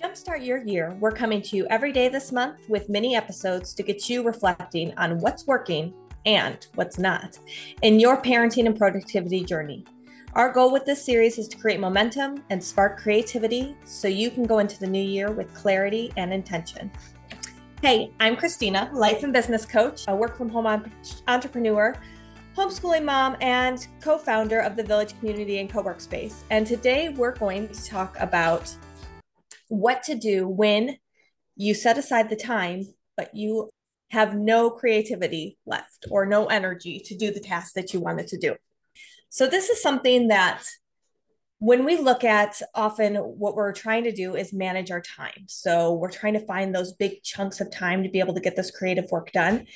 Jumpstart your year. We're coming to you every day this month with mini episodes to get you reflecting on what's working and what's not in your parenting and productivity journey. Our goal with this series is to create momentum and spark creativity so you can go into the new year with clarity and intention. Hey, I'm Christina, life and business coach, a work from home entrepreneur, homeschooling mom, and co founder of the Village Community and Co Workspace. And today we're going to talk about what to do when you set aside the time, but you have no creativity left or no energy to do the task that you wanted to do. So, this is something that when we look at often what we're trying to do is manage our time. So, we're trying to find those big chunks of time to be able to get this creative work done.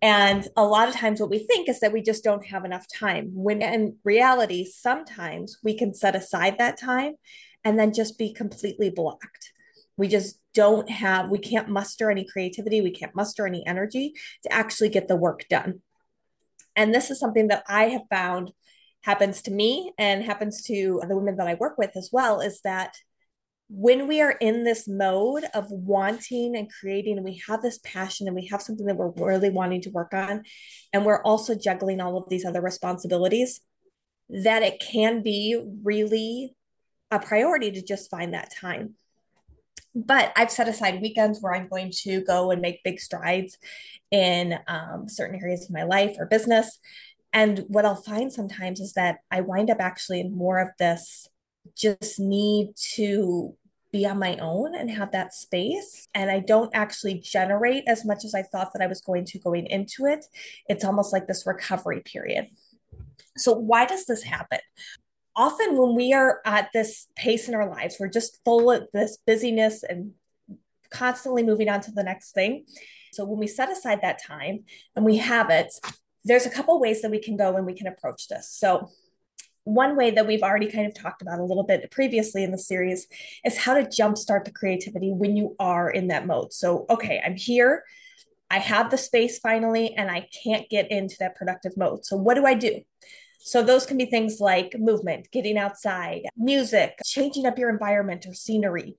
And a lot of times, what we think is that we just don't have enough time. When in reality, sometimes we can set aside that time and then just be completely blocked. We just don't have, we can't muster any creativity, we can't muster any energy to actually get the work done. And this is something that I have found happens to me and happens to the women that I work with as well is that when we are in this mode of wanting and creating and we have this passion and we have something that we're really wanting to work on and we're also juggling all of these other responsibilities that it can be really a priority to just find that time. But I've set aside weekends where I'm going to go and make big strides in um, certain areas of my life or business. And what I'll find sometimes is that I wind up actually in more of this just need to be on my own and have that space. And I don't actually generate as much as I thought that I was going to going into it. It's almost like this recovery period. So, why does this happen? Often when we are at this pace in our lives, we're just full of this busyness and constantly moving on to the next thing. So when we set aside that time and we have it, there's a couple ways that we can go and we can approach this. So one way that we've already kind of talked about a little bit previously in the series is how to jumpstart the creativity when you are in that mode. So, okay, I'm here. I have the space finally, and I can't get into that productive mode. So, what do I do? So those can be things like movement, getting outside, music, changing up your environment or scenery,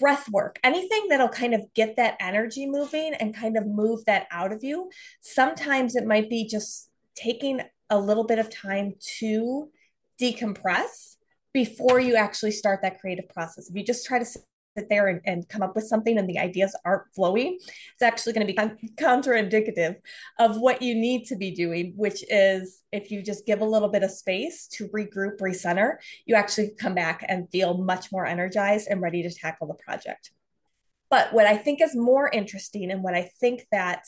breath work, anything that'll kind of get that energy moving and kind of move that out of you. Sometimes it might be just taking a little bit of time to decompress before you actually start that creative process. If you just try to there and, and come up with something and the ideas aren't flowing, it's actually going to be counterindicative of what you need to be doing, which is if you just give a little bit of space to regroup, recenter, you actually come back and feel much more energized and ready to tackle the project. But what I think is more interesting and what I think that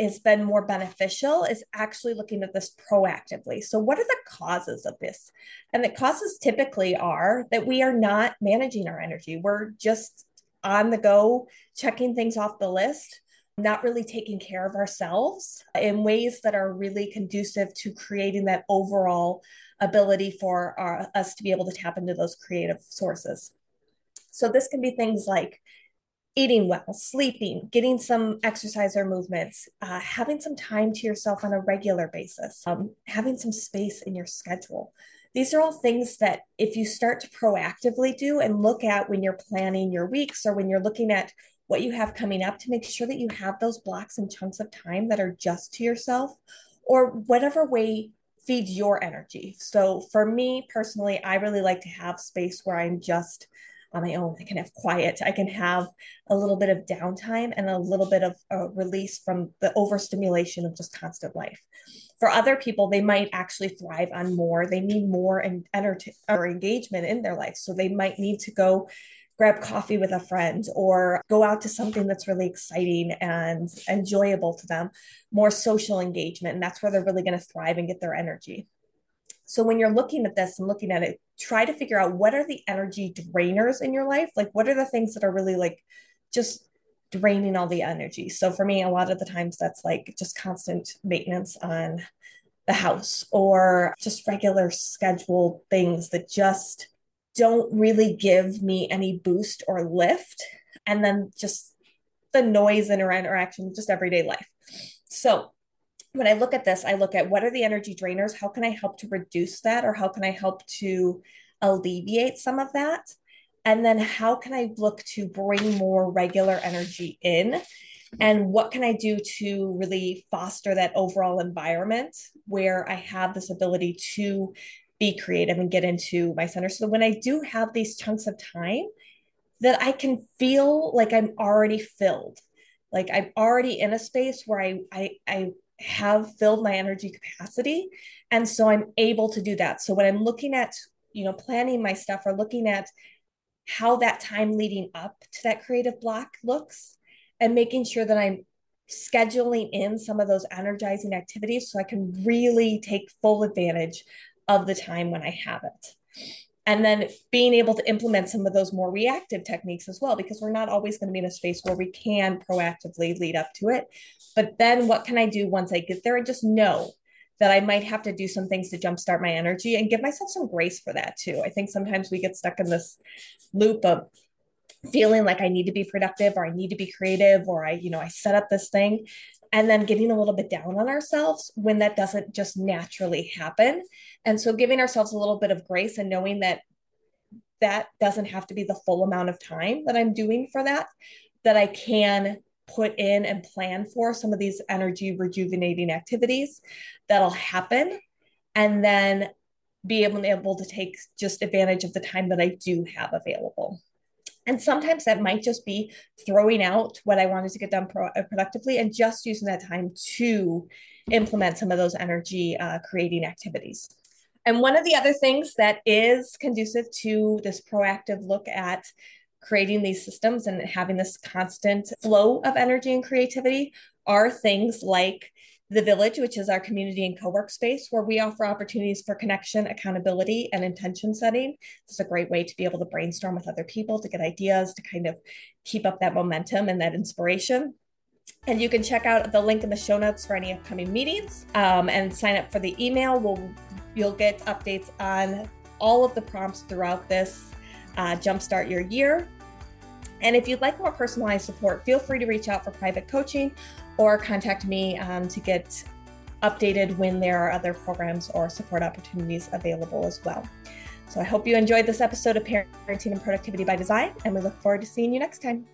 has been more beneficial is actually looking at this proactively. So, what are the causes of this? And the causes typically are that we are not managing our energy. We're just on the go, checking things off the list, not really taking care of ourselves in ways that are really conducive to creating that overall ability for our, us to be able to tap into those creative sources. So, this can be things like eating well, sleeping, getting some exercise or movements, uh, having some time to yourself on a regular basis, um, having some space in your schedule. These are all things that if you start to proactively do and look at when you're planning your weeks or when you're looking at what you have coming up to make sure that you have those blocks and chunks of time that are just to yourself or whatever way feeds your energy. So for me personally, I really like to have space where I'm just on my own. I can have quiet. I can have a little bit of downtime and a little bit of a release from the overstimulation of just constant life. For other people, they might actually thrive on more. They need more and enter- or engagement in their life. So they might need to go grab coffee with a friend or go out to something that's really exciting and enjoyable to them, more social engagement. And that's where they're really going to thrive and get their energy. So when you're looking at this and looking at it, try to figure out what are the energy drainers in your life? Like what are the things that are really like just draining all the energy? So for me, a lot of the times that's like just constant maintenance on the house or just regular scheduled things that just don't really give me any boost or lift. And then just the noise and interaction, just everyday life. So when I look at this, I look at what are the energy drainers? How can I help to reduce that? Or how can I help to alleviate some of that? And then how can I look to bring more regular energy in? And what can I do to really foster that overall environment where I have this ability to be creative and get into my center? So when I do have these chunks of time, that I can feel like I'm already filled. Like I'm already in a space where I I I have filled my energy capacity. And so i'm able to do that. So when i'm looking at you know planning my stuff or looking at how that time leading up to that creative block looks and making sure that i'm scheduling in some of those energizing activities so i can really take full advantage of the time when i have it and then being able to implement some of those more reactive techniques as well because we're not always going to be in a space where we can proactively lead up to it. But then what can i do once i get there? And just know that i might have to do some things to jumpstart my energy and give myself some grace for that too. I think sometimes we get stuck in this loop of feeling like i need to be productive or i need to be creative or i you know i set up this thing and then getting a little bit down on ourselves when that doesn't just naturally happen. And so giving ourselves a little bit of grace and knowing that that doesn't have to be the full amount of time that I'm doing for that, that I can put in and plan for some of these energy rejuvenating activities that'll happen. And then be able, able to take just advantage of the time that I do have available. And sometimes that might just be throwing out what I wanted to get done pro- uh, productively and just using that time to implement some of those energy uh, creating activities. And one of the other things that is conducive to this proactive look at creating these systems and having this constant flow of energy and creativity are things like the Village, which is our community and co work space, where we offer opportunities for connection, accountability, and intention setting. It's a great way to be able to brainstorm with other people, to get ideas, to kind of keep up that momentum and that inspiration. And you can check out the link in the show notes for any upcoming meetings um, and sign up for the email. We'll, you'll get updates on all of the prompts throughout this uh, Jumpstart Your Year. And if you'd like more personalized support, feel free to reach out for private coaching or contact me um, to get updated when there are other programs or support opportunities available as well. So I hope you enjoyed this episode of Parenting and Productivity by Design, and we look forward to seeing you next time.